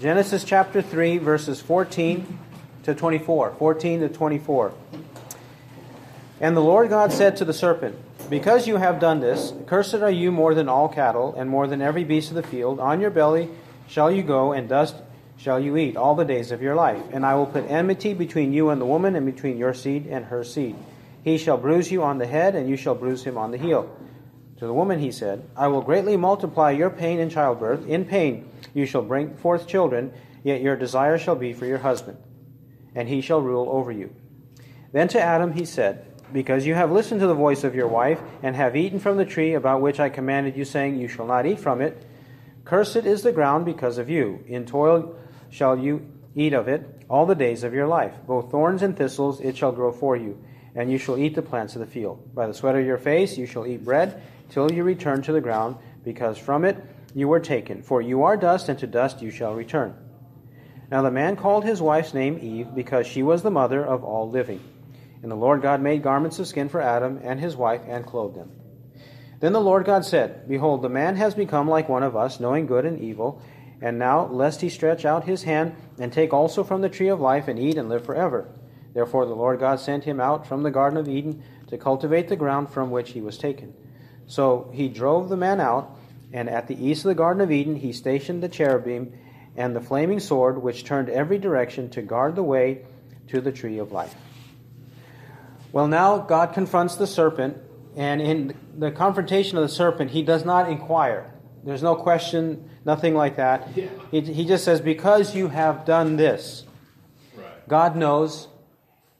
Genesis chapter 3, verses 14 to 24. 14 to 24. And the Lord God said to the serpent, Because you have done this, cursed are you more than all cattle, and more than every beast of the field. On your belly shall you go, and dust shall you eat all the days of your life. And I will put enmity between you and the woman, and between your seed and her seed. He shall bruise you on the head, and you shall bruise him on the heel. To the woman he said, I will greatly multiply your pain in childbirth. In pain you shall bring forth children, yet your desire shall be for your husband, and he shall rule over you. Then to Adam he said, Because you have listened to the voice of your wife, and have eaten from the tree about which I commanded you, saying, You shall not eat from it, cursed is the ground because of you. In toil shall you eat of it all the days of your life. Both thorns and thistles it shall grow for you, and you shall eat the plants of the field. By the sweat of your face you shall eat bread till you return to the ground, because from it you were taken. For you are dust, and to dust you shall return. Now the man called his wife's name Eve, because she was the mother of all living. And the Lord God made garments of skin for Adam and his wife, and clothed them. Then the Lord God said, Behold, the man has become like one of us, knowing good and evil. And now, lest he stretch out his hand, and take also from the tree of life, and eat, and live forever. Therefore the Lord God sent him out from the Garden of Eden to cultivate the ground from which he was taken. So he drove the man out, and at the east of the Garden of Eden he stationed the cherubim and the flaming sword, which turned every direction to guard the way to the tree of life. Well, now God confronts the serpent, and in the confrontation of the serpent, he does not inquire. There's no question, nothing like that. Yeah. He, he just says, Because you have done this, right. God knows,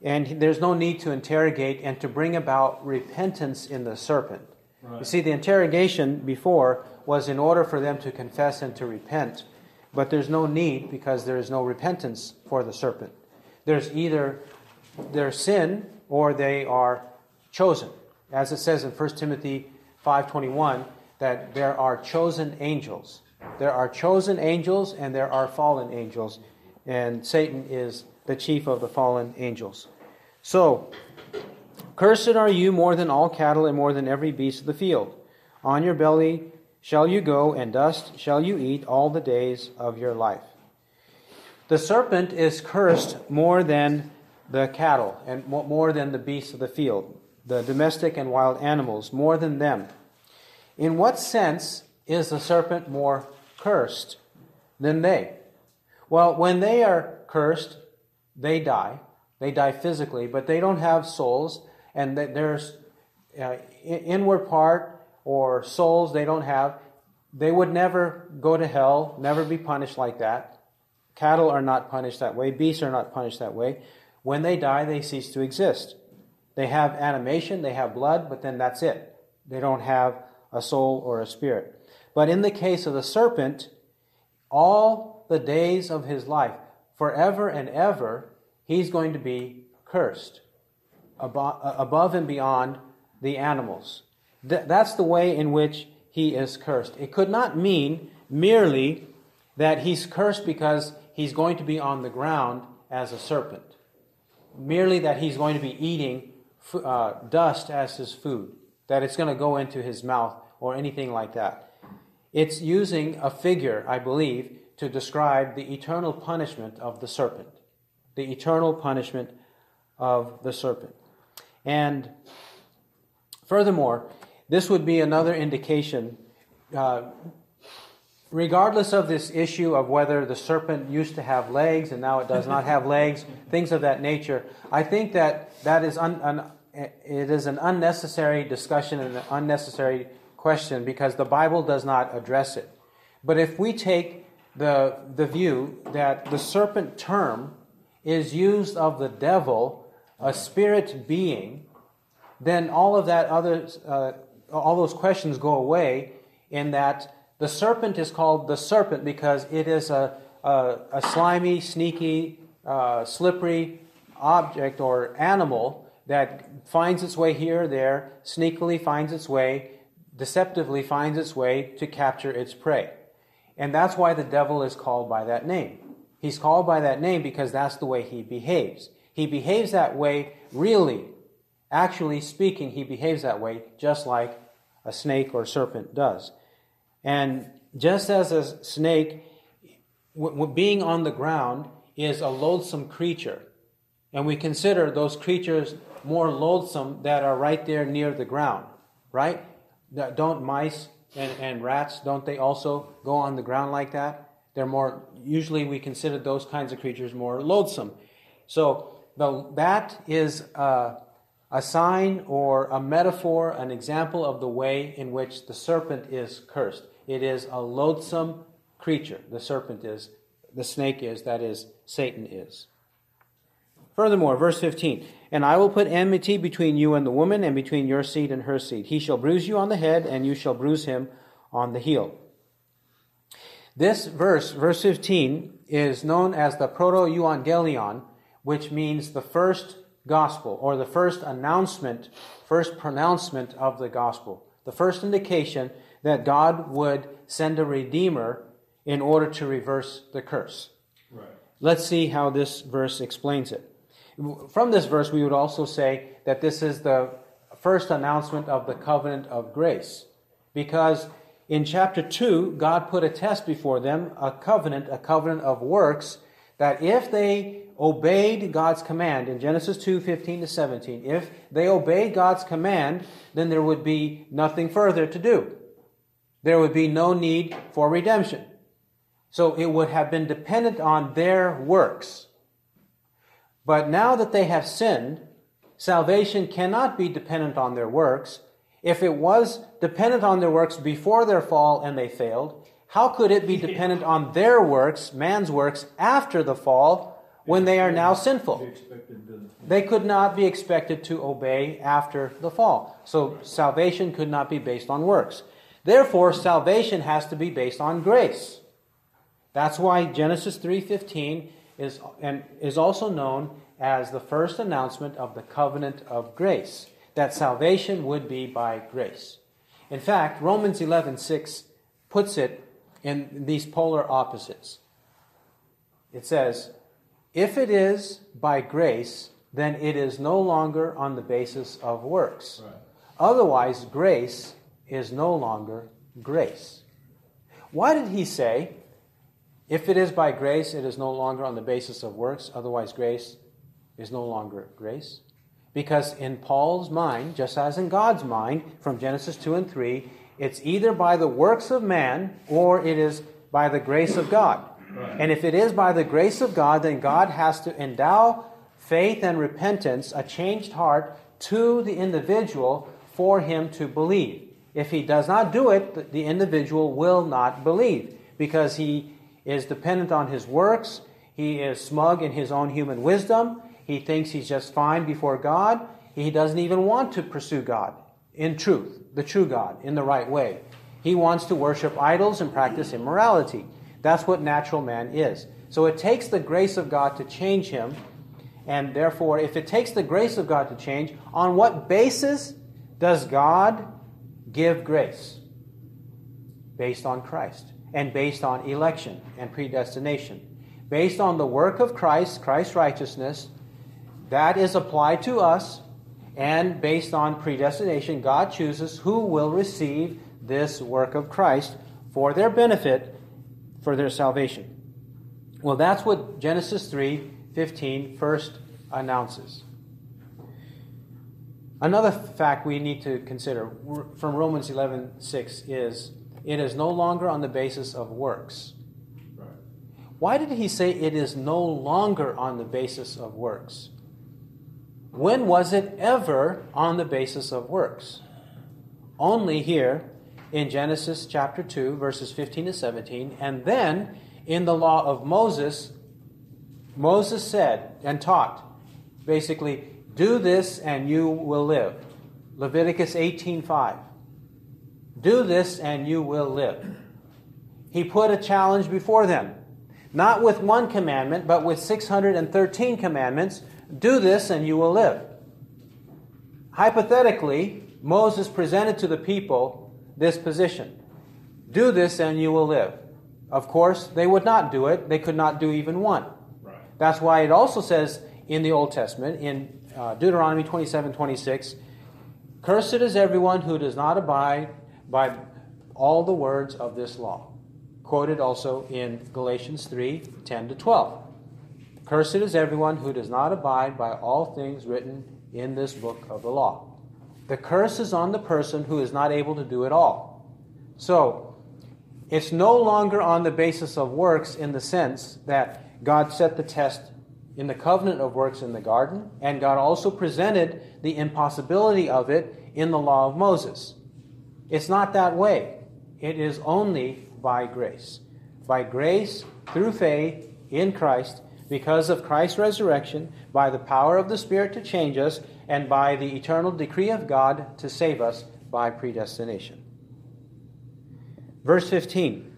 and there's no need to interrogate and to bring about repentance in the serpent. Right. You see, the interrogation before was in order for them to confess and to repent, but there's no need because there is no repentance for the serpent. There's either their sin or they are chosen. As it says in 1 Timothy 5:21 that there are chosen angels. There are chosen angels and there are fallen angels, and Satan is the chief of the fallen angels. So, Cursed are you more than all cattle and more than every beast of the field. On your belly shall you go, and dust shall you eat all the days of your life. The serpent is cursed more than the cattle and more than the beasts of the field, the domestic and wild animals, more than them. In what sense is the serpent more cursed than they? Well, when they are cursed, they die. They die physically, but they don't have souls and there's uh, inward part or souls they don't have, they would never go to hell, never be punished like that. Cattle are not punished that way, beasts are not punished that way. When they die, they cease to exist. They have animation, they have blood, but then that's it. They don't have a soul or a spirit. But in the case of the serpent, all the days of his life, forever and ever, he's going to be cursed above and beyond the animals. That's the way in which he is cursed. It could not mean merely that he's cursed because he's going to be on the ground as a serpent, merely that he's going to be eating uh, dust as his food, that it's going to go into his mouth or anything like that. It's using a figure, I believe, to describe the eternal punishment of the serpent. The eternal punishment of the serpent. And furthermore, this would be another indication, uh, regardless of this issue of whether the serpent used to have legs and now it does not have legs, things of that nature. I think that that is un, un, it is an unnecessary discussion and an unnecessary question because the Bible does not address it. But if we take the, the view that the serpent term is used of the devil a spirit being, then all of that other, uh, all those questions go away in that the serpent is called the serpent because it is a, a, a slimy, sneaky, uh, slippery object or animal that finds its way here or there, sneakily finds its way, deceptively finds its way to capture its prey. And that's why the devil is called by that name. He's called by that name because that's the way he behaves. He behaves that way, really, actually speaking, he behaves that way just like a snake or serpent does. And just as a snake being on the ground is a loathsome creature. And we consider those creatures more loathsome that are right there near the ground, right? Don't mice and, and rats, don't they also go on the ground like that? They're more, usually we consider those kinds of creatures more loathsome. So the, that is a, a sign or a metaphor, an example of the way in which the serpent is cursed. It is a loathsome creature. The serpent is, the snake is, that is, Satan is. Furthermore, verse 15, and I will put enmity between you and the woman, and between your seed and her seed. He shall bruise you on the head, and you shall bruise him on the heel. This verse, verse 15, is known as the Proto Evangelion, which means the first gospel, or the first announcement, first pronouncement of the gospel, the first indication that God would send a redeemer in order to reverse the curse. Right. Let's see how this verse explains it. From this verse, we would also say that this is the first announcement of the covenant of grace. Because in chapter 2, God put a test before them, a covenant, a covenant of works, that if they obeyed God's command in Genesis 2 15 to 17, if they obeyed God's command, then there would be nothing further to do. There would be no need for redemption. So it would have been dependent on their works. But now that they have sinned, salvation cannot be dependent on their works. If it was dependent on their works before their fall and they failed, how could it be dependent on their works, man's works, after the fall when they are now sinful? They could not be expected to obey after the fall. So salvation could not be based on works. Therefore, salvation has to be based on grace. That's why Genesis 3:15 is, and is also known as the first announcement of the covenant of grace, that salvation would be by grace. In fact, Romans 11:6 puts it in these polar opposites. It says, "If it is by grace, then it is no longer on the basis of works. Right. Otherwise, grace is no longer grace." Why did he say if it is by grace, it is no longer on the basis of works, otherwise, grace is no longer grace. Because in Paul's mind, just as in God's mind, from Genesis 2 and 3, it's either by the works of man or it is by the grace of God. And if it is by the grace of God, then God has to endow faith and repentance, a changed heart, to the individual for him to believe. If he does not do it, the individual will not believe because he is dependent on his works. He is smug in his own human wisdom. He thinks he's just fine before God. He doesn't even want to pursue God in truth, the true God, in the right way. He wants to worship idols and practice immorality. That's what natural man is. So it takes the grace of God to change him. And therefore, if it takes the grace of God to change, on what basis does God give grace? Based on Christ and based on election and predestination. Based on the work of Christ, Christ's righteousness, that is applied to us, and based on predestination, God chooses who will receive this work of Christ for their benefit, for their salvation. Well, that's what Genesis 3 15 first announces. Another fact we need to consider from Romans 11 6 is it is no longer on the basis of works. Right. Why did he say it is no longer on the basis of works? When was it ever on the basis of works? Only here in Genesis chapter 2, verses 15 to 17, and then in the law of Moses, Moses said and taught basically, do this and you will live. Leviticus 18:5. Do this and you will live. He put a challenge before them, not with one commandment, but with 613 commandments. Do this and you will live. Hypothetically, Moses presented to the people this position Do this and you will live. Of course, they would not do it. They could not do even one. Right. That's why it also says in the Old Testament, in uh, Deuteronomy 27 26, Cursed is everyone who does not abide by all the words of this law. quoted also in Galatians 3 10 to 12. Cursed is everyone who does not abide by all things written in this book of the law. The curse is on the person who is not able to do it all. So, it's no longer on the basis of works in the sense that God set the test in the covenant of works in the garden, and God also presented the impossibility of it in the law of Moses. It's not that way. It is only by grace. By grace, through faith in Christ, because of Christ's resurrection, by the power of the Spirit to change us, and by the eternal decree of God to save us by predestination. Verse 15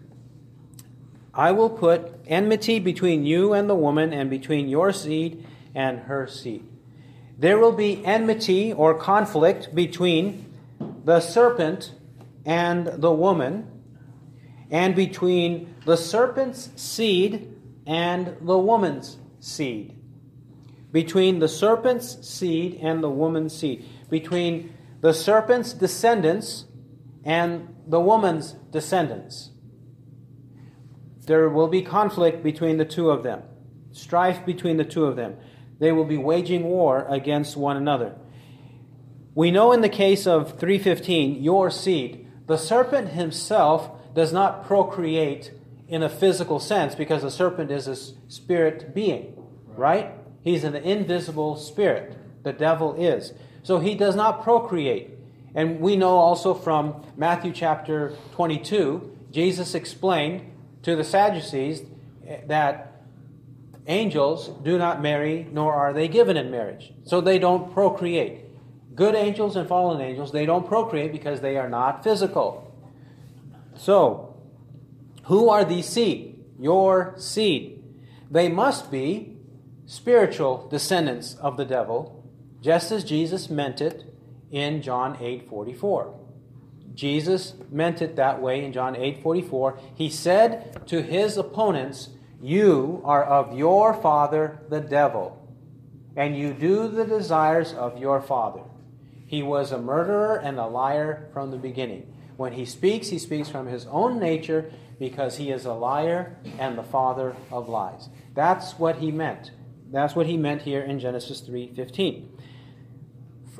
I will put enmity between you and the woman, and between your seed and her seed. There will be enmity or conflict between the serpent and the woman, and between the serpent's seed and the woman's seed. Between the serpent's seed and the woman's seed. Between the serpent's descendants and the woman's descendants. There will be conflict between the two of them, strife between the two of them. They will be waging war against one another. We know in the case of 315, your seed, the serpent himself does not procreate in a physical sense because the serpent is a spirit being, right? He's an invisible spirit. The devil is. So he does not procreate. And we know also from Matthew chapter 22, Jesus explained to the Sadducees eh, that angels do not marry, nor are they given in marriage. So they don't procreate. Good angels and fallen angels, they don't procreate because they are not physical. So, who are these seed? Your seed. They must be spiritual descendants of the devil, just as Jesus meant it in John 8 44. Jesus meant it that way in John 8 44. He said to his opponents, You are of your father, the devil, and you do the desires of your father. He was a murderer and a liar from the beginning. When he speaks, he speaks from his own nature because he is a liar and the father of lies. That's what he meant. That's what he meant here in Genesis 3:15.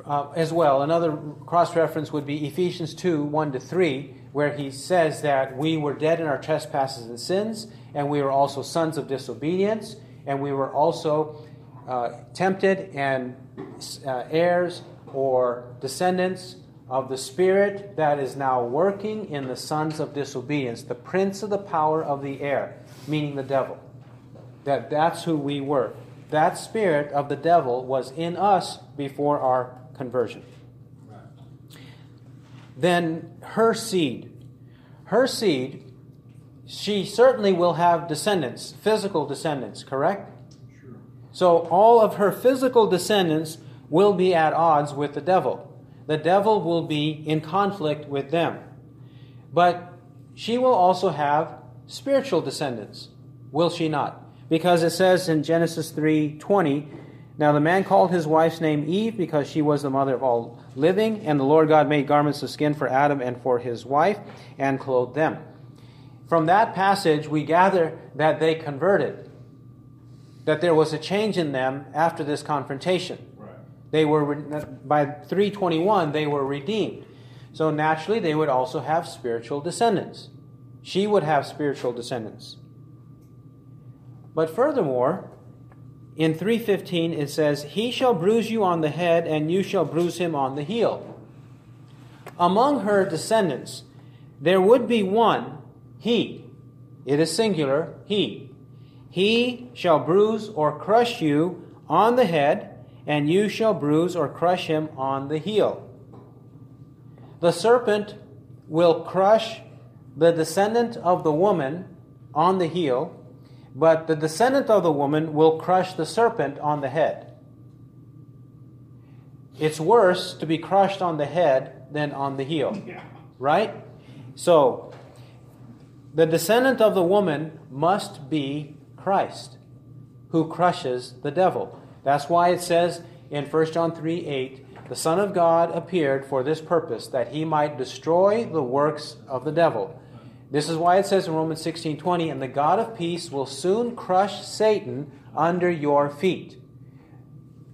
Uh, as well, another cross reference would be Ephesians 2 1 to 3, where he says that we were dead in our trespasses and sins, and we were also sons of disobedience, and we were also uh, tempted and uh, heirs or descendants of the spirit that is now working in the sons of disobedience, the prince of the power of the air, meaning the devil. That that's who we were. That spirit of the devil was in us before our conversion. Then her seed. Her seed, she certainly will have descendants, physical descendants, correct? Sure. So all of her physical descendants will be at odds with the devil. The devil will be in conflict with them. But she will also have spiritual descendants, will she not? Because it says in Genesis 3:20, now the man called his wife's name Eve because she was the mother of all living, and the Lord God made garments of skin for Adam and for his wife and clothed them. From that passage, we gather that they converted, that there was a change in them after this confrontation. They were by 321 they were redeemed. So naturally they would also have spiritual descendants. She would have spiritual descendants. But furthermore, in 315 it says, "He shall bruise you on the head and you shall bruise him on the heel." Among her descendants there would be one, he. It is singular, he. He shall bruise or crush you on the head and you shall bruise or crush him on the heel. The serpent will crush the descendant of the woman on the heel, but the descendant of the woman will crush the serpent on the head. It's worse to be crushed on the head than on the heel, right? So, the descendant of the woman must be Christ, who crushes the devil. That's why it says in 1 John 3 8, the Son of God appeared for this purpose, that he might destroy the works of the devil. This is why it says in Romans 16:20, "And the God of peace will soon crush Satan under your feet."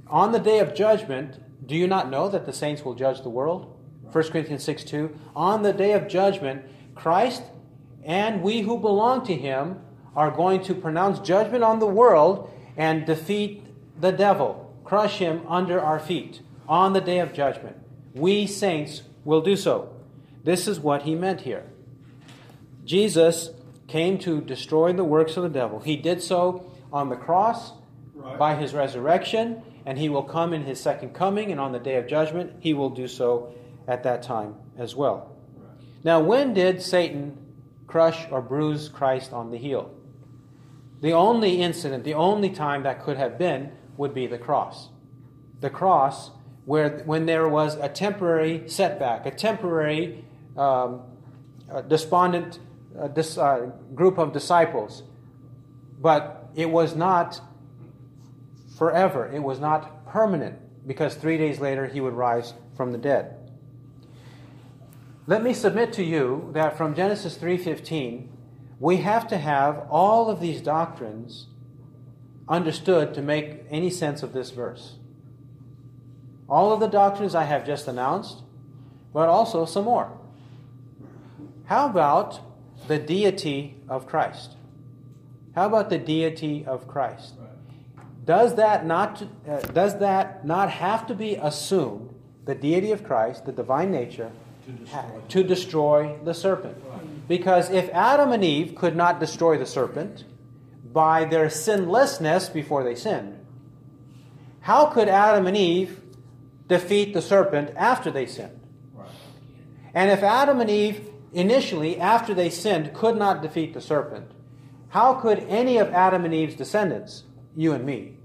On the day of judgment, do you not know that the saints will judge the world? 1 Corinthians 6 2. On the day of judgment, Christ and we who belong to him are going to pronounce judgment on the world and defeat the devil, crush him under our feet on the day of judgment. We saints will do so. This is what he meant here. Jesus came to destroy the works of the devil. He did so on the cross right. by his resurrection, and he will come in his second coming, and on the day of judgment, he will do so at that time as well. Right. Now, when did Satan crush or bruise Christ on the heel? The only incident, the only time that could have been, would be the cross. The cross, where when there was a temporary setback, a temporary um, a despondent uh, dis, uh, group of disciples, but it was not forever. It was not permanent because three days later he would rise from the dead. Let me submit to you that from Genesis 3:15 we have to have all of these doctrines understood to make any sense of this verse. All of the doctrines I have just announced, but also some more. How about the deity of Christ? How about the deity of Christ? Does that not uh, does that not have to be assumed the deity of Christ, the divine nature, to destroy, to destroy the serpent? Because if Adam and Eve could not destroy the serpent by their sinlessness before they sinned, how could Adam and Eve defeat the serpent after they sinned? Right. And if Adam and Eve initially, after they sinned, could not defeat the serpent, how could any of Adam and Eve's descendants, you and me,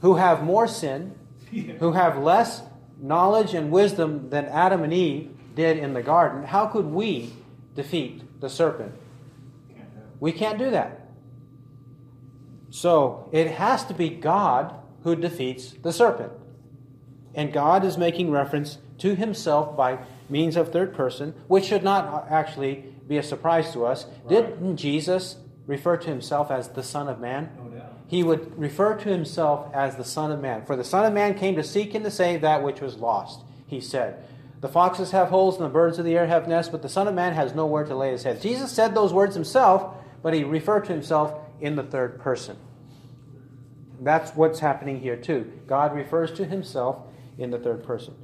who have more sin, who have less knowledge and wisdom than Adam and Eve did in the garden, how could we defeat the serpent. We can't do that. So it has to be God who defeats the serpent. And God is making reference to himself by means of third person, which should not actually be a surprise to us. Right. Didn't Jesus refer to himself as the Son of Man? No doubt. He would refer to himself as the Son of Man. For the Son of Man came to seek and to save that which was lost, he said. The foxes have holes and the birds of the air have nests, but the Son of Man has nowhere to lay his head. Jesus said those words himself, but he referred to himself in the third person. That's what's happening here, too. God refers to himself in the third person.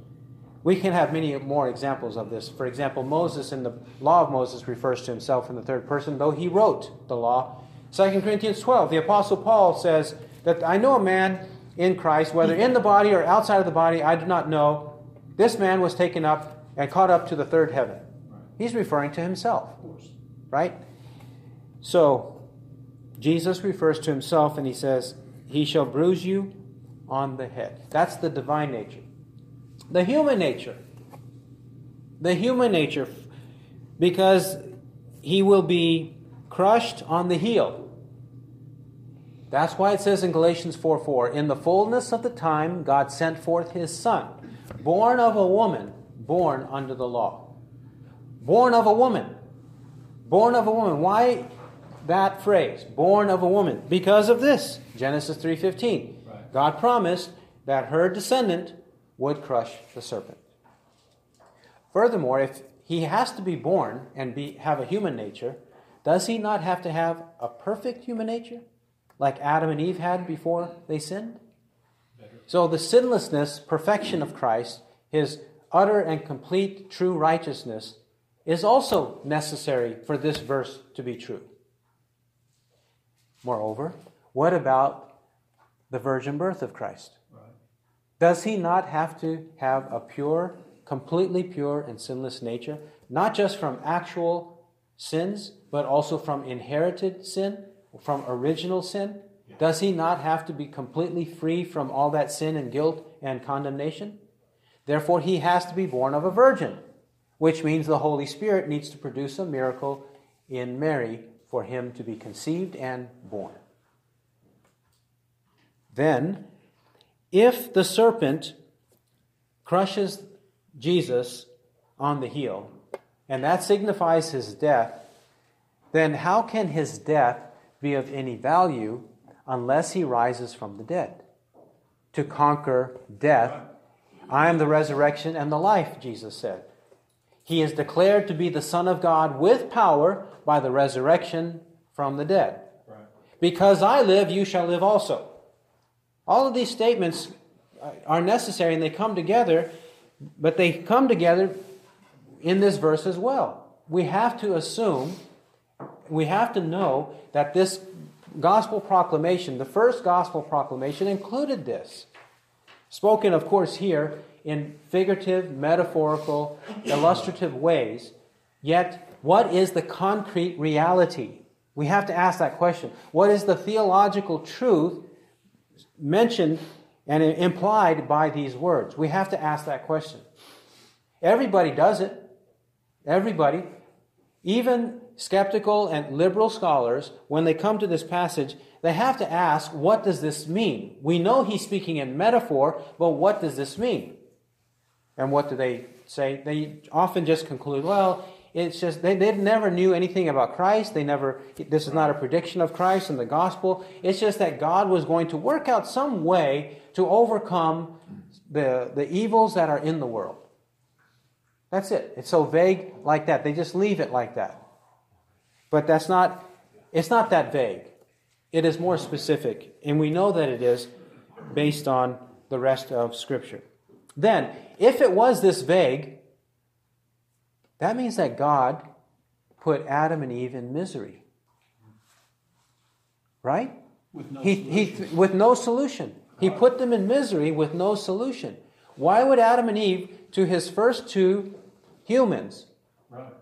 We can have many more examples of this. For example, Moses in the law of Moses refers to himself in the third person, though he wrote the law. 2 Corinthians 12, the Apostle Paul says that I know a man in Christ, whether in the body or outside of the body, I do not know. This man was taken up and caught up to the third heaven. He's referring to himself. Right? So, Jesus refers to himself and he says, He shall bruise you on the head. That's the divine nature. The human nature. The human nature, because he will be crushed on the heel. That's why it says in Galatians 4 4, In the fullness of the time, God sent forth his Son born of a woman, born under the law. Born of a woman. Born of a woman. Why that phrase, born of a woman? Because of this. Genesis 3:15. Right. God promised that her descendant would crush the serpent. Furthermore, if he has to be born and be, have a human nature, does he not have to have a perfect human nature like Adam and Eve had before they sinned? So the sinlessness, perfection of Christ, his utter and complete true righteousness, is also necessary for this verse to be true. Moreover, what about the virgin birth of Christ? Does he not have to have a pure, completely pure and sinless nature, not just from actual sins, but also from inherited sin, from original sin? Does he not have to be completely free from all that sin and guilt and condemnation? Therefore, he has to be born of a virgin, which means the Holy Spirit needs to produce a miracle in Mary for him to be conceived and born. Then, if the serpent crushes Jesus on the heel, and that signifies his death, then how can his death be of any value unless he rises from the dead? To conquer death. I am the resurrection and the life, Jesus said. He is declared to be the Son of God with power by the resurrection from the dead. Right. Because I live, you shall live also. All of these statements are necessary and they come together, but they come together in this verse as well. We have to assume, we have to know that this gospel proclamation, the first gospel proclamation, included this. Spoken, of course, here in figurative, metaphorical, illustrative ways. Yet, what is the concrete reality? We have to ask that question. What is the theological truth mentioned and implied by these words? We have to ask that question. Everybody does it. Everybody. Even skeptical and liberal scholars, when they come to this passage, they have to ask, what does this mean? We know he's speaking in metaphor, but what does this mean? And what do they say? They often just conclude, well, it's just they, they never knew anything about Christ. They never this is not a prediction of Christ in the gospel. It's just that God was going to work out some way to overcome the, the evils that are in the world. That's it. It's so vague like that. They just leave it like that. But that's not it's not that vague. It is more specific, and we know that it is based on the rest of scripture. Then, if it was this vague, that means that God put Adam and Eve in misery. Right? With no he, he, with no solution. He put them in misery with no solution. Why would Adam and Eve, to his first two humans, right.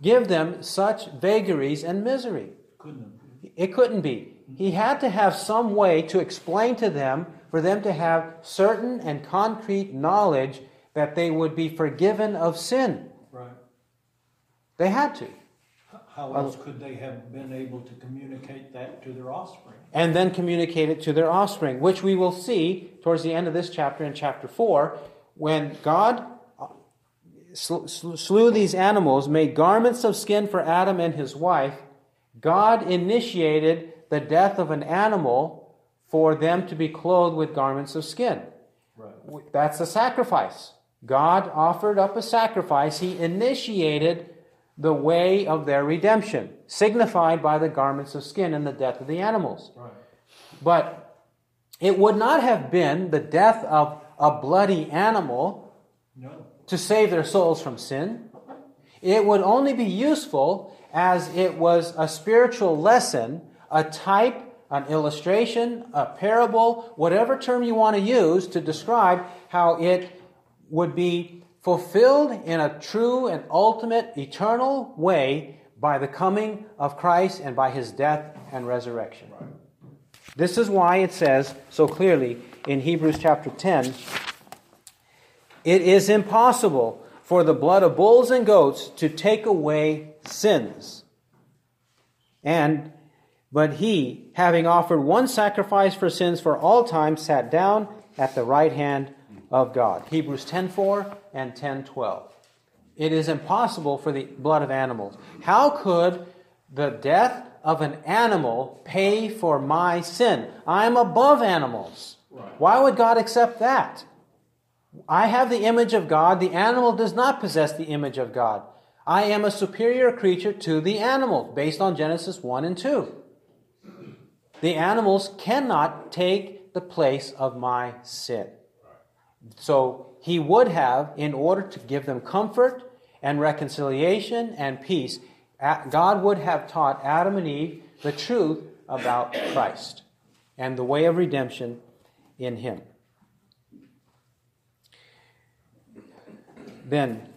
give them such vagaries and misery? Couldn't it couldn't be. He had to have some way to explain to them for them to have certain and concrete knowledge that they would be forgiven of sin. Right. They had to. How else could they have been able to communicate that to their offspring? And then communicate it to their offspring, which we will see towards the end of this chapter in chapter 4, when God uh, slew these animals, made garments of skin for Adam and his wife. God initiated the death of an animal for them to be clothed with garments of skin. Right. That's a sacrifice. God offered up a sacrifice. He initiated the way of their redemption, signified by the garments of skin and the death of the animals. Right. But it would not have been the death of a bloody animal no. to save their souls from sin. It would only be useful as it was a spiritual lesson, a type an illustration, a parable, whatever term you want to use to describe how it would be fulfilled in a true and ultimate eternal way by the coming of Christ and by his death and resurrection. This is why it says so clearly in Hebrews chapter 10 it is impossible for the blood of bulls and goats to take away sins. And but he, having offered one sacrifice for sins for all time, sat down at the right hand of God. Hebrews 10:4 and 10:12. It is impossible for the blood of animals. How could the death of an animal pay for my sin? I am above animals. Why would God accept that? I have the image of God. The animal does not possess the image of God. I am a superior creature to the animal, based on Genesis 1 and 2 the animals cannot take the place of my sin. So he would have, in order to give them comfort and reconciliation and peace, God would have taught Adam and Eve the truth about Christ and the way of redemption in him. Then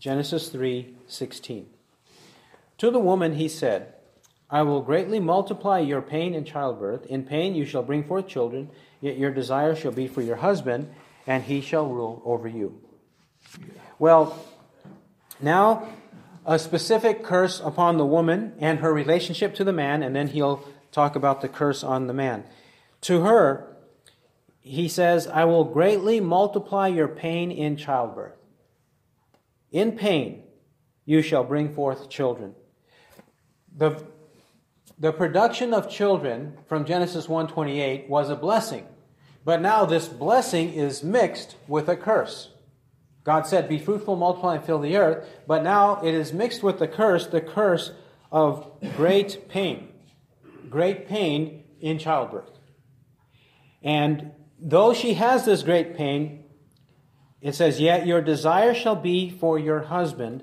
Genesis 3:16 To the woman he said, I will greatly multiply your pain in childbirth. In pain you shall bring forth children, yet your desire shall be for your husband, and he shall rule over you. Well, now a specific curse upon the woman and her relationship to the man, and then he'll talk about the curse on the man. To her, he says, I will greatly multiply your pain in childbirth. In pain you shall bring forth children. the, the production of children from Genesis 1:28 was a blessing. But now this blessing is mixed with a curse. God said, Be fruitful, multiply, and fill the earth. But now it is mixed with the curse, the curse of great pain. Great pain in childbirth. And though she has this great pain, it says, Yet your desire shall be for your husband,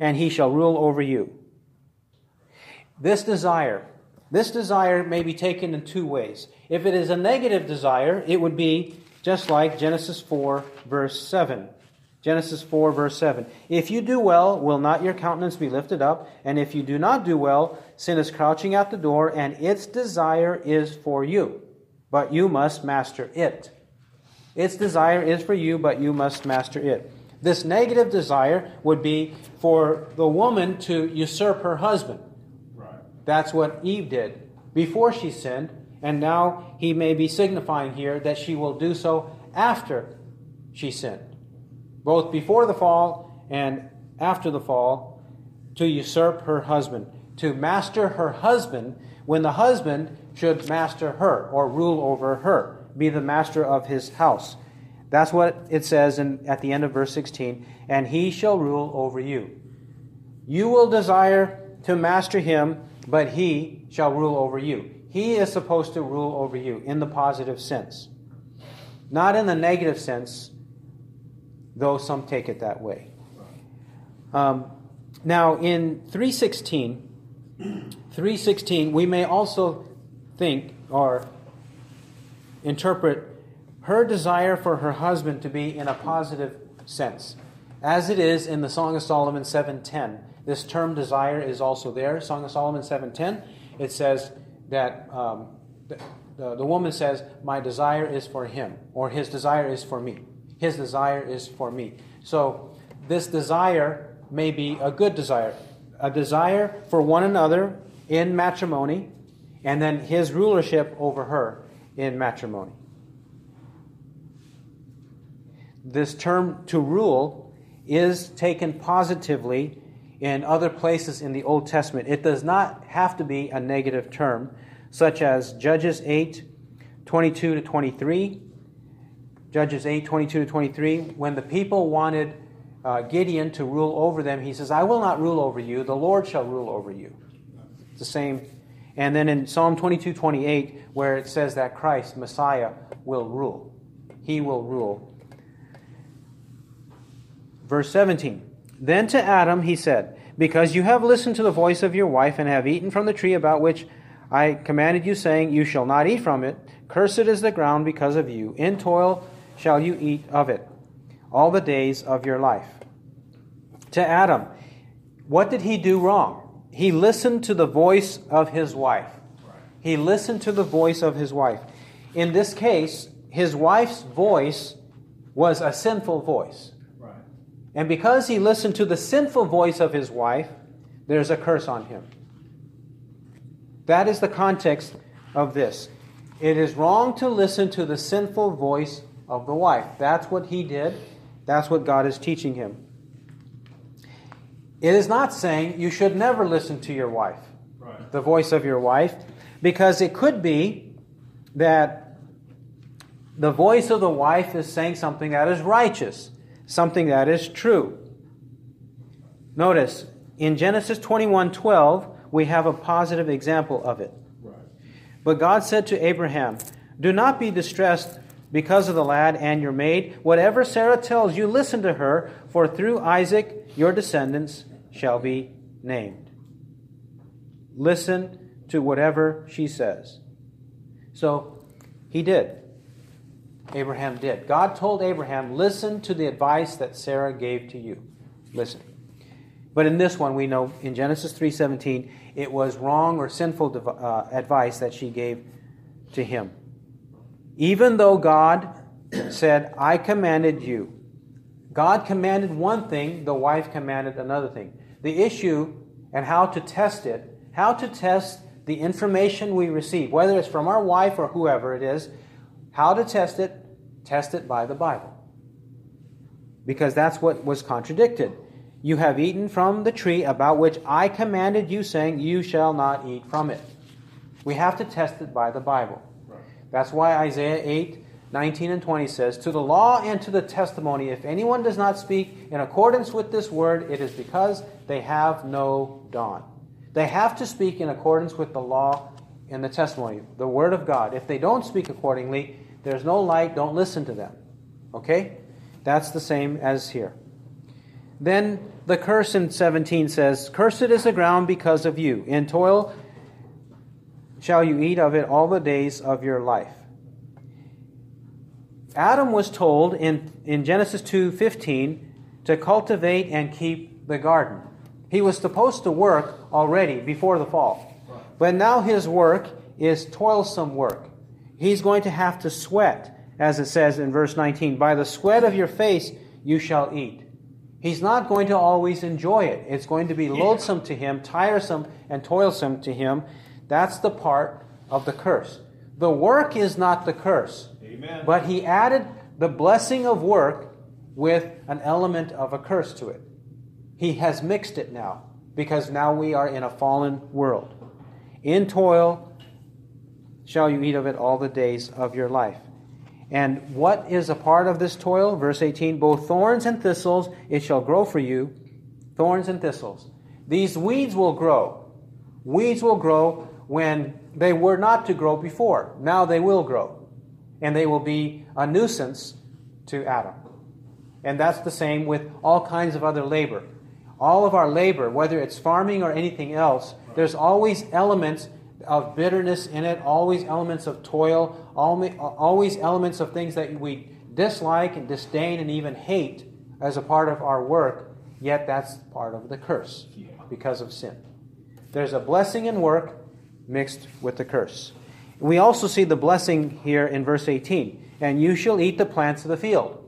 and he shall rule over you. This desire, this desire may be taken in two ways. If it is a negative desire, it would be just like Genesis 4, verse 7. Genesis 4, verse 7. If you do well, will not your countenance be lifted up? And if you do not do well, sin is crouching at the door, and its desire is for you, but you must master it. Its desire is for you, but you must master it. This negative desire would be for the woman to usurp her husband. That's what Eve did before she sinned, and now he may be signifying here that she will do so after she sinned, both before the fall and after the fall, to usurp her husband, to master her husband when the husband should master her or rule over her, be the master of his house. That's what it says in, at the end of verse 16, and he shall rule over you. You will desire to master him, but he shall rule over you. He is supposed to rule over you in the positive sense, not in the negative sense, though some take it that way. Um, now, in 316, 316, we may also think or interpret her desire for her husband to be in a positive sense, as it is in the Song of Solomon 7:10. This term desire is also there. Song of Solomon 7:10. It says that um, the, the, the woman says, "My desire is for him," or "His desire is for me." His desire is for me. So this desire may be a good desire, a desire for one another in matrimony, and then his rulership over her in matrimony. This term to rule is taken positively in other places in the Old Testament. It does not have to be a negative term, such as Judges 8 22 to 23. Judges 8 22 to 23. When the people wanted uh, Gideon to rule over them, he says, I will not rule over you, the Lord shall rule over you. It's the same. And then in Psalm 22 28, where it says that Christ, Messiah, will rule. He will rule. Verse 17 Then to Adam he said, Because you have listened to the voice of your wife and have eaten from the tree about which I commanded you, saying, You shall not eat from it, cursed is the ground because of you. In toil shall you eat of it all the days of your life. To Adam, what did he do wrong? He listened to the voice of his wife. He listened to the voice of his wife. In this case, his wife's voice was a sinful voice. And because he listened to the sinful voice of his wife, there's a curse on him. That is the context of this. It is wrong to listen to the sinful voice of the wife. That's what he did. That's what God is teaching him. It is not saying you should never listen to your wife, Right. the voice of your wife, because it could be that the voice of the wife is saying something that is righteous, something that is true. Notice in Genesis 21:12 we have a positive example of it. Right. But God said to Abraham, Do not be distressed because of the lad and your maid. Whatever Sarah tells you, listen to her, for through Isaac your descendants shall be named. Listen to whatever she says. So he did. Abraham did. God told Abraham, Listen to the advice that Sarah gave to you. Listen. But in this one, we know in Genesis 3:17, it was wrong or sinful dev- uh, advice that she gave to him. Even though God said, "I commanded you," God commanded one thing, the wife commanded another thing. The issue and how to test it, how to test the information we receive, whether it's from our wife or whoever it is, how to test it, test it by the Bible. Because that's what was contradicted. you have eaten from the tree about which I commanded you, saying, You shall not eat from it. We have to test it by the Bible. Right. That's why Isaiah 8, 19 and 20 says, To the law and to the testimony, if anyone does not speak in accordance with this word, it is because they have no dawn. They have to speak in accordance with the law and the testimony, the word of God. If they don't speak accordingly, there's no light, don't listen to them. Okay? That's the same as here. Then the curse in 17 says, Cursed is the ground because of you. In toil shall you eat of it all the days of your life. Adam was told in, in Genesis 2:15 to cultivate and keep the garden. He was supposed to work already before the fall. But now his work is toilsome work. He's going to have to sweat, as it says in verse 19, by the sweat of your face you shall eat. He's not going to always enjoy it. It's going to be loathsome to him, tiresome and toilsome to him. That's the part of the curse. The work is not the curse. Amen. But he added the blessing of work with an element of a curse to it. He has mixed it now because now we are in a fallen world. In toil shall you eat of it all the days of your life. And what is a part of this toil? Verse 18 Both thorns and thistles it shall grow for you. Thorns and thistles. These weeds will grow. Weeds will grow when they were not to grow before. Now they will grow. And they will be a nuisance to Adam. And that's the same with all kinds of other labor. All of our labor, whether it's farming or anything else, there's always elements of bitterness in it, always elements of toil, always elements of things that we dislike and disdain and even hate as a part of our work, yet that's part of the curse because of sin. There's a blessing in work mixed with the curse. We also see the blessing here in verse 18 and you shall eat the plants of the field.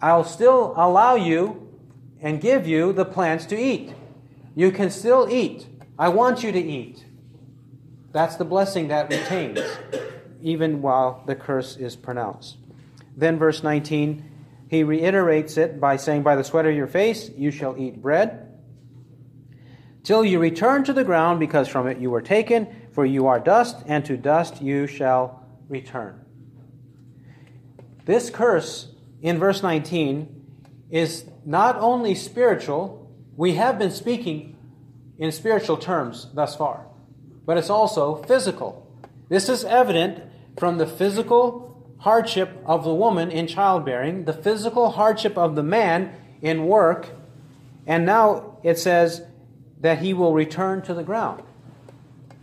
I'll still allow you and give you the plants to eat. You can still eat. I want you to eat. That's the blessing that retains, even while the curse is pronounced. Then, verse 19, he reiterates it by saying, By the sweat of your face you shall eat bread, till you return to the ground, because from it you were taken, for you are dust, and to dust you shall return. This curse in verse 19 is not only spiritual, we have been speaking in spiritual terms thus far but it's also physical. This is evident from the physical hardship of the woman in childbearing, the physical hardship of the man in work, and now it says that he will return to the ground.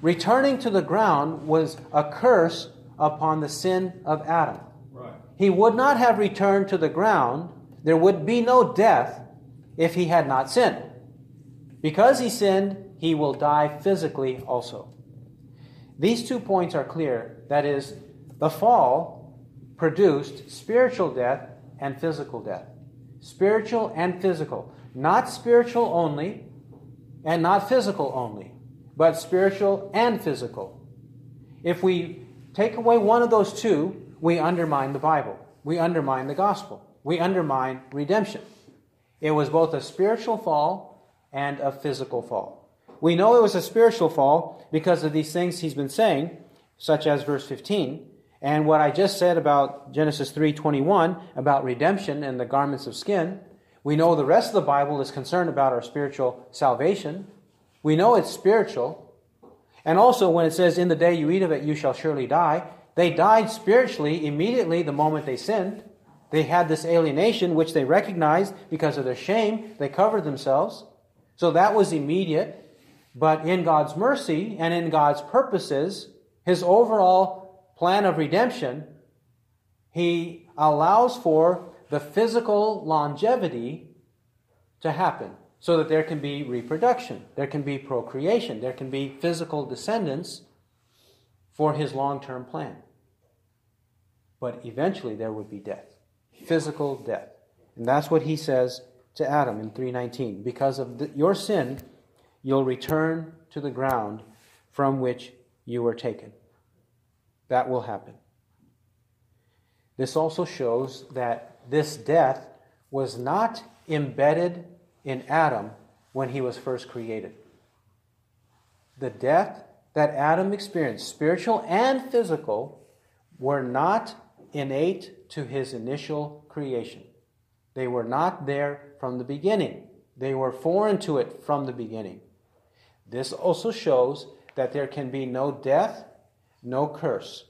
Returning to the ground was a curse upon the sin of Adam. Right. He would not have returned to the ground. There would be no death if he had not sinned. Because he sinned, he will die physically also. These two points are clear. That is, the fall produced spiritual death and physical death. Spiritual and physical. Not spiritual only and not physical only, but spiritual and physical. If we take away one of those two, we undermine the Bible. We undermine the gospel. We undermine redemption. It was both a spiritual fall and a physical fall. We know it was a spiritual fall because of these things he's been saying, such as verse 15, and what I just said about Genesis 3:21 about redemption and the garments of skin. We know the rest of the Bible is concerned about our spiritual salvation. We know it's spiritual. And also when it says in the day you eat of it you shall surely die, they died spiritually immediately the moment they sinned. They had this alienation which they recognized because of their shame, they covered themselves. So that was immediate. But in God's mercy and in God's purposes, his overall plan of redemption, he allows for the physical longevity to happen so that there can be reproduction, there can be procreation, there can be physical descendants for his long term plan. But eventually there would be death, physical death. And that's what he says to Adam in 319. Because of the, your sin, you'll return to the ground from which you were taken. That will happen. This also shows that this death was not embedded in Adam when he was first created. The death that Adam experienced, spiritual and physical, were not innate to his initial creation. They were not there from the beginning. They were foreign to it from the beginning. This also shows that there can be no death, no curse.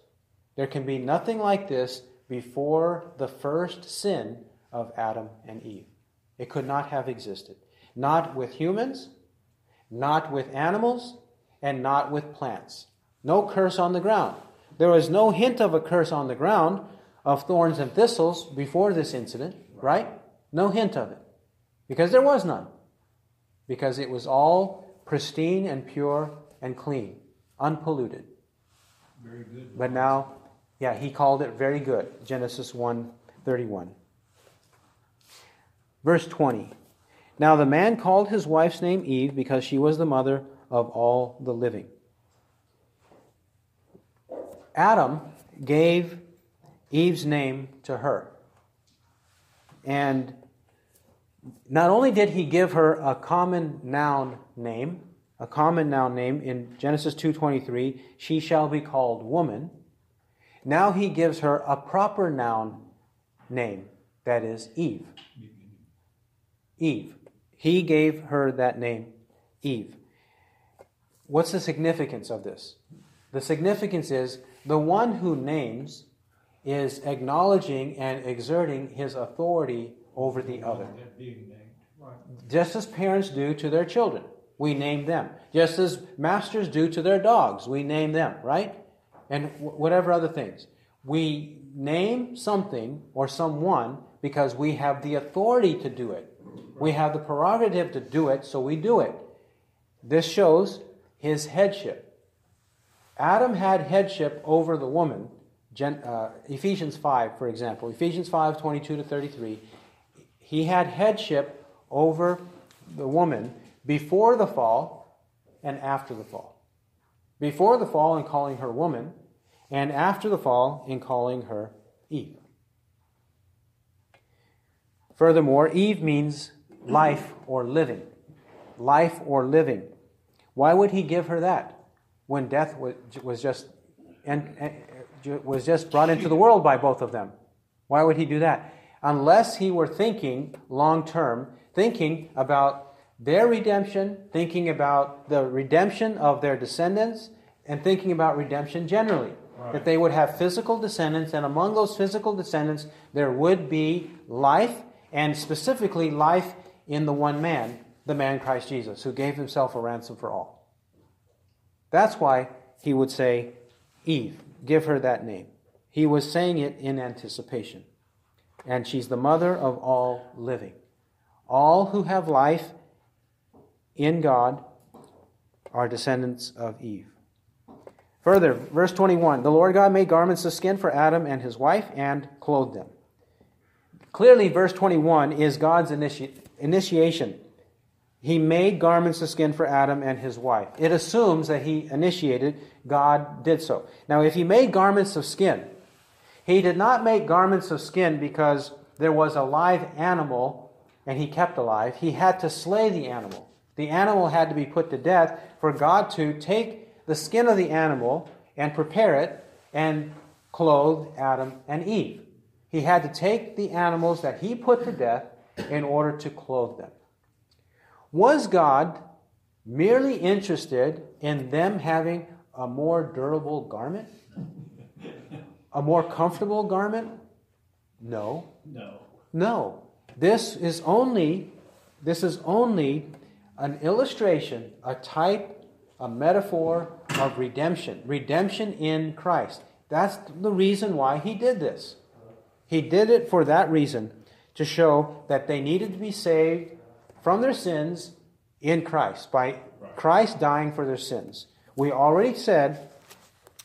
There can be nothing like this before the first sin of Adam and Eve. It could not have existed. Not with humans, not with animals, and not with plants. No curse on the ground. There was no hint of a curse on the ground of thorns and thistles before this incident, right? No hint of it. Because there was none. Because it was all pristine and pure and clean, unpolluted. Very good. But now, yeah, he called it very good. Genesis 1 31. Verse 20. Now the man called his wife's name Eve because she was the mother of all the living. Adam gave Eve's name to her. And not only did he give her a common noun name, a common noun name in Genesis 2:23, she shall be called woman. Now he gives her a proper noun name, that is Eve. Eve. He gave her that name, Eve. What's the significance of this? The significance is the one who names is acknowledging and exerting his authority over the other. That being named. Right. Just as parents do to their children, we name them. Just as masters do to their dogs, we name them, right? And whatever other things. We name something or someone because we have the authority to do it. We have the prerogative to do it, so we do it. This shows his headship. Adam had headship over the woman. Gen, uh, Ephesians 5, for example, Ephesians 5 22 to 33. He had headship over the woman before the fall and after the fall. Before the fall, in calling her woman, and after the fall, in calling her Eve. Furthermore, Eve means life or living. Life or living. Why would he give her that when death was just and, was just brought into the world by both of them? Why would he do that? Unless he were thinking long term, thinking about their redemption, thinking about the redemption of their descendants, and thinking about redemption generally. Right. That they would have physical descendants, and among those physical descendants, there would be life, and specifically life in the one man, the man Christ Jesus, who gave himself a ransom for all. That's why he would say, Eve, give her that name. He was saying it in anticipation. And she's the mother of all living. All who have life in God are descendants of Eve. Further, verse 21 The Lord God made garments of skin for Adam and his wife and clothed them. Clearly, verse 21 is God's initi- initiation. He made garments of skin for Adam and his wife. It assumes that he initiated, God did so. Now, if he made garments of skin, he did not make garments of skin because there was a live animal and he kept alive. He had to slay the animal. The animal had to be put to death for God to take the skin of the animal and prepare it and clothe Adam and Eve. He had to take the animals that he put to death in order to clothe them. Was God merely interested in them having a more durable garment? A more comfortable garment? No. No. No. This is only this is only an illustration, a type, a metaphor of redemption. Redemption in Christ. That's the reason why he did this. He did it for that reason to show that they needed to be saved from their sins in Christ, by Christ dying for their sins. We already said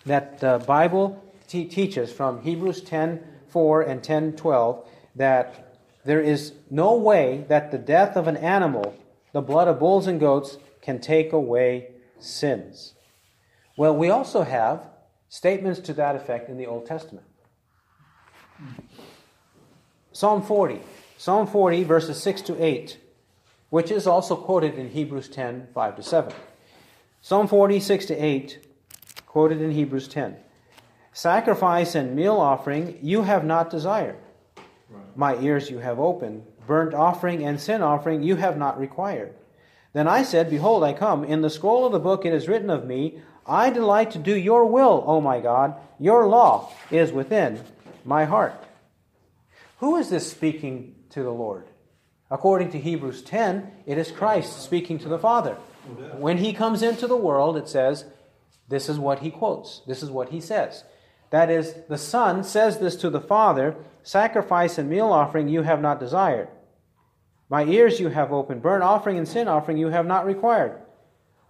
that the Bible te- teaches from Hebrews 10 4 and 10 12 that there is no way that the death of an animal, the blood of bulls and goats, can take away sins. Well, we also have statements to that effect in the Old Testament. Psalm 40. Psalm 40, verses 6 to 8. which is also quoted in Hebrews 10 5 to 7. Psalm 46 to 8, quoted in Hebrews 10. Sacrifice and meal offering you have not desired. Right. My ears you have opened. Burnt offering and sin offering you have not required. Then I said, Behold, I come. In the scroll of the book it is written of me, I delight to do your will, O my God. Your law is within my heart. Who is this speaking to the Lord? According to Hebrews 10, it is Christ speaking to the Father. When he comes into the world, it says, this is what he quotes. This is what he says. That is, the Son says this to the Father Sacrifice and meal offering you have not desired. My ears you have opened. Burnt offering and sin offering you have not required.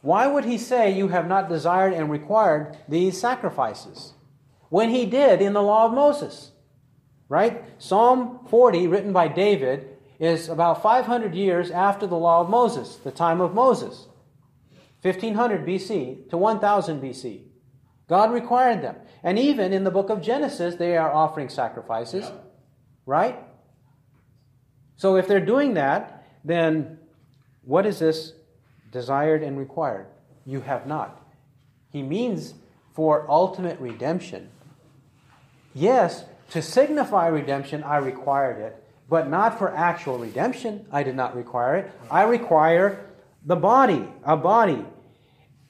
Why would he say you have not desired and required these sacrifices? When he did in the law of Moses. Right? Psalm 40, written by David, is about 500 years after the law of Moses, the time of Moses. 1500 BC to 1000 BC. God required them. And even in the book of Genesis, they are offering sacrifices. Yeah. Right? So if they're doing that, then what is this desired and required? You have not. He means for ultimate redemption. Yes, to signify redemption, I required it, but not for actual redemption. I did not require it. I require the body, a body.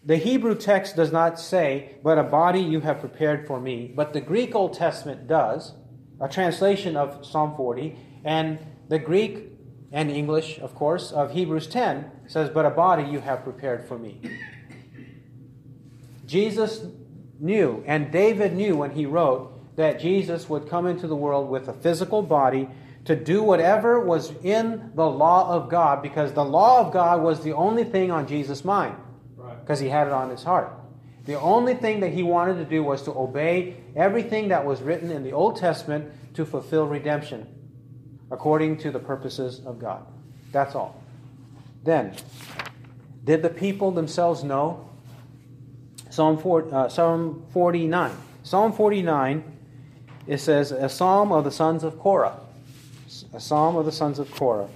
The Hebrew text does not say, but a body you have prepared for me, but the Greek Old Testament does, a translation of Psalm 40, and the Greek and English, of course, of Hebrews 10 says, But a body you have prepared for me. Jesus knew, and David knew when he wrote, that Jesus would come into the world with a physical body to do whatever was in the law of God, because the law of God was the only thing on Jesus' mind, because he had it on his heart. The only thing that he wanted to do was to obey everything that was written in the Old Testament to fulfill redemption according to the purposes of God. That's all. Then, did the people themselves know? Psalm, 4, uh, Psalm 49. Psalm 49, it says, a psalm of the sons of Korah. A psalm of the sons of Korah.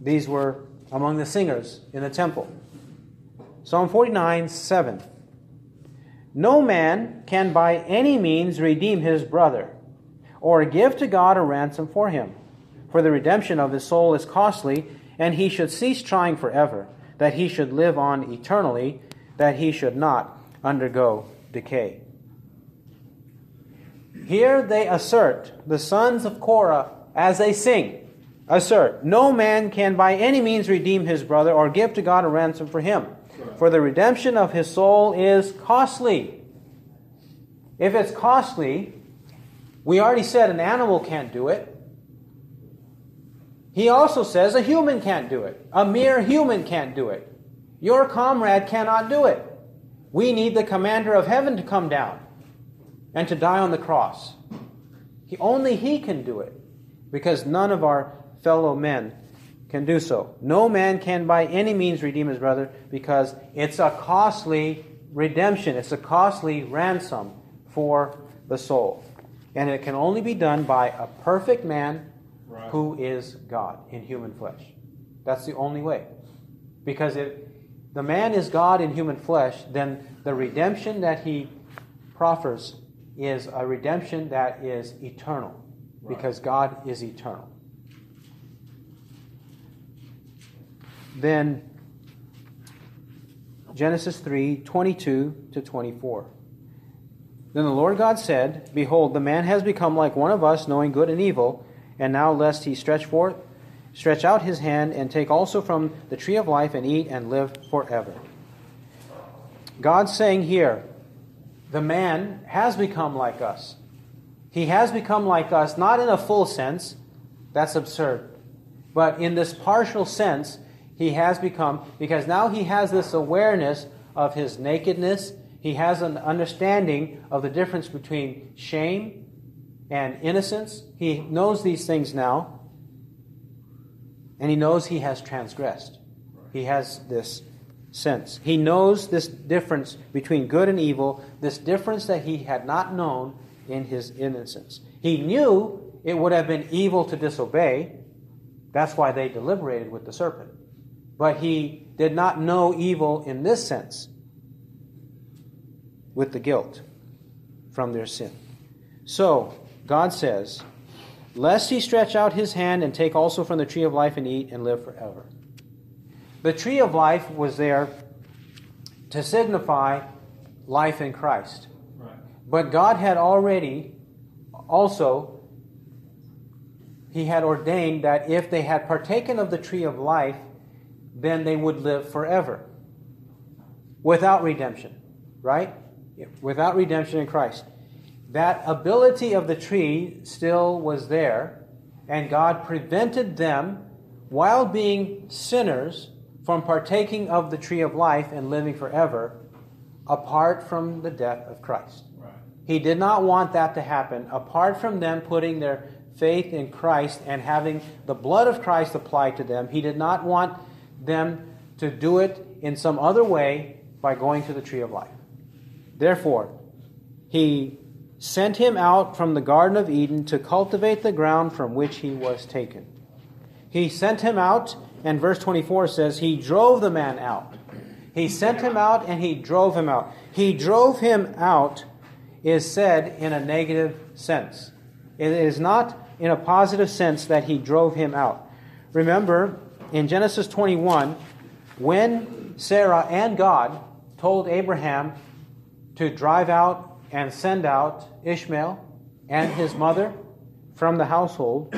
These were among the singers in the temple. Psalm 49, 7. No man can by any means redeem his brother or give to God a ransom for him. For the redemption of his soul is costly, and he should cease trying forever, that he should live on eternally, that he should not undergo decay. Here they assert, the sons of Korah, as they sing, assert, No man can by any means redeem his brother or give to God a ransom for him. For the redemption of his soul is costly. If it's costly, we already said an animal can't do it. He also says a human can't do it. A mere human can't do it. Your comrade cannot do it. We need the commander of heaven to come down and to die on the cross. He, only he can do it because none of our fellow men can do so. No man can by any means redeem his brother because it's a costly redemption, it's a costly ransom for the soul. And it can only be done by a perfect man right. who is God in human flesh. That's the only way. Because if the man is God in human flesh, then the redemption that he proffers is a redemption that is eternal. Right. Because God is eternal. Then Genesis 3 22 to 24. Then the Lord God said, Behold, the man has become like one of us, knowing good and evil. And now, lest he stretch forth, stretch out his hand, and take also from the tree of life, and eat, and live forever. God's saying here, the man has become like us. He has become like us, not in a full sense, that's absurd, but in this partial sense, he has become, because now he has this awareness of his nakedness he has an understanding of the difference between shame and innocence. He knows these things now, and he knows he has transgressed. He has this sense. He knows this difference between good and evil, this difference that he had not known in his innocence. He knew it would have been evil to disobey. That's why they deliberated with the serpent. But he did not know evil in this sense with the guilt from their sin. So, God says, Lest he stretch out his hand and take also from the tree of life and eat and live forever. The tree of life was there to signify life in Christ. Right. But God had already also he had ordained that if they had partaken of the tree of life, then they would live forever without redemption, right? Without redemption in Christ. That ability of the tree still was there, and God prevented them, while being sinners, from partaking of the tree of life and living forever apart from the death of Christ. Right. He did not want that to happen apart from them putting their faith in Christ and having the blood of Christ applied to them. He did not want them to do it in some other way by going to the tree of life. Therefore, he sent him out from the Garden of Eden to cultivate the ground from which he was taken. He sent him out, and verse 24 says, He drove the man out. He sent him out and he drove him out. He drove him out is said in a negative sense. It is not in a positive sense that he drove him out. Remember, in Genesis 21, when Sarah and God told Abraham to drive out and send out Ishmael and his mother from the household,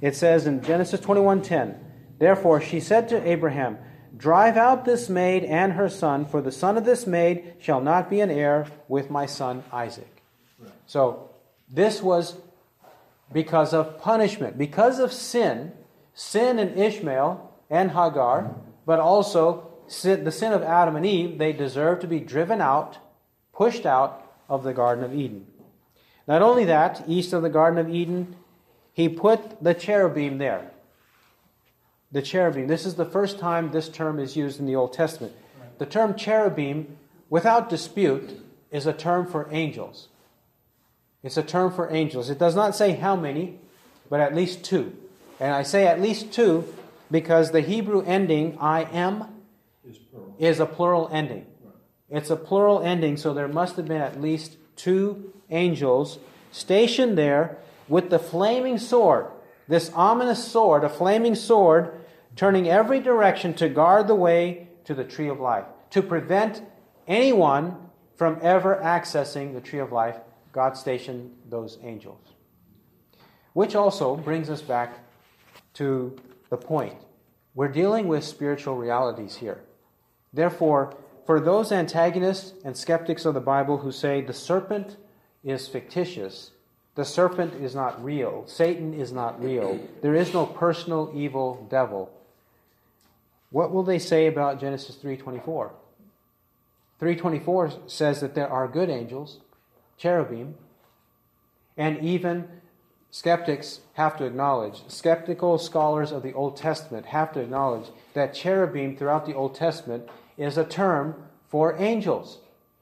it says in Genesis 21:10, Therefore she said to Abraham, Drive out this maid and her son, for the son of this maid shall not be an heir with my son Isaac. Right. So this was because of punishment, because of sin, sin in Ishmael and Hagar, but also sin, the sin of Adam and Eve, they deserve to be driven out, pushed out of the Garden of Eden. Not only that, east of the Garden of Eden, he put the cherubim there. The cherubim. This is the first time this term is used in the Old Testament. The term cherubim, without dispute, is a term for angels. It's a term for angels. It does not say how many, but at least two. And I say at least two because the Hebrew ending, I am, Is plural. is a plural ending. It's a plural ending, so there must have been at least two angels stationed there with the flaming sword, this ominous sword, a flaming sword, turning every direction to guard the way to the tree of life, to prevent anyone from ever accessing the tree of life. God stationed those angels. Which also brings us back to the point. We're dealing with spiritual realities here. Therefore, for those antagonists and skeptics of the Bible who say the serpent is fictitious, the serpent is not real, Satan is not real, there is no personal evil devil, what will they say about Genesis 3:24? 324 says that there are good angels, cherubim, and even skeptics have to acknowledge, skeptical scholars of the Old Testament have to acknowledge that cherubim throughout the Old Testament is a term for angels,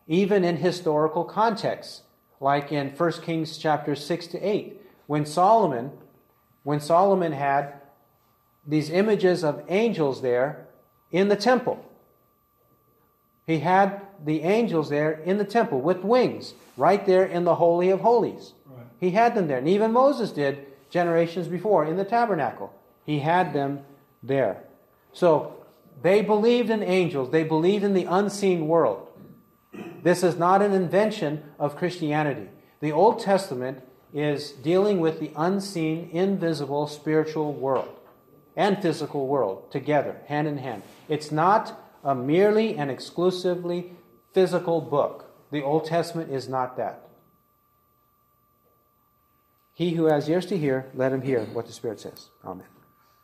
even in historical contexts, like in 1 Kings chapter 6 to 8, when Solomon when Solomon had these images of angels there in the temple. He had the angels there in the temple with wings, right there in the Holy of Holies. Right. He had them there. And even Moses did generations before in the tabernacle. He had them there. So they believed in angels, they believed in the unseen world. This is not an invention of Christianity. The Old Testament is dealing with the unseen, invisible spiritual world and physical world together, hand in hand. It's not a merely and exclusively physical book. The Old Testament is not that. He who has ears to hear, let him hear what the Spirit says. Amen.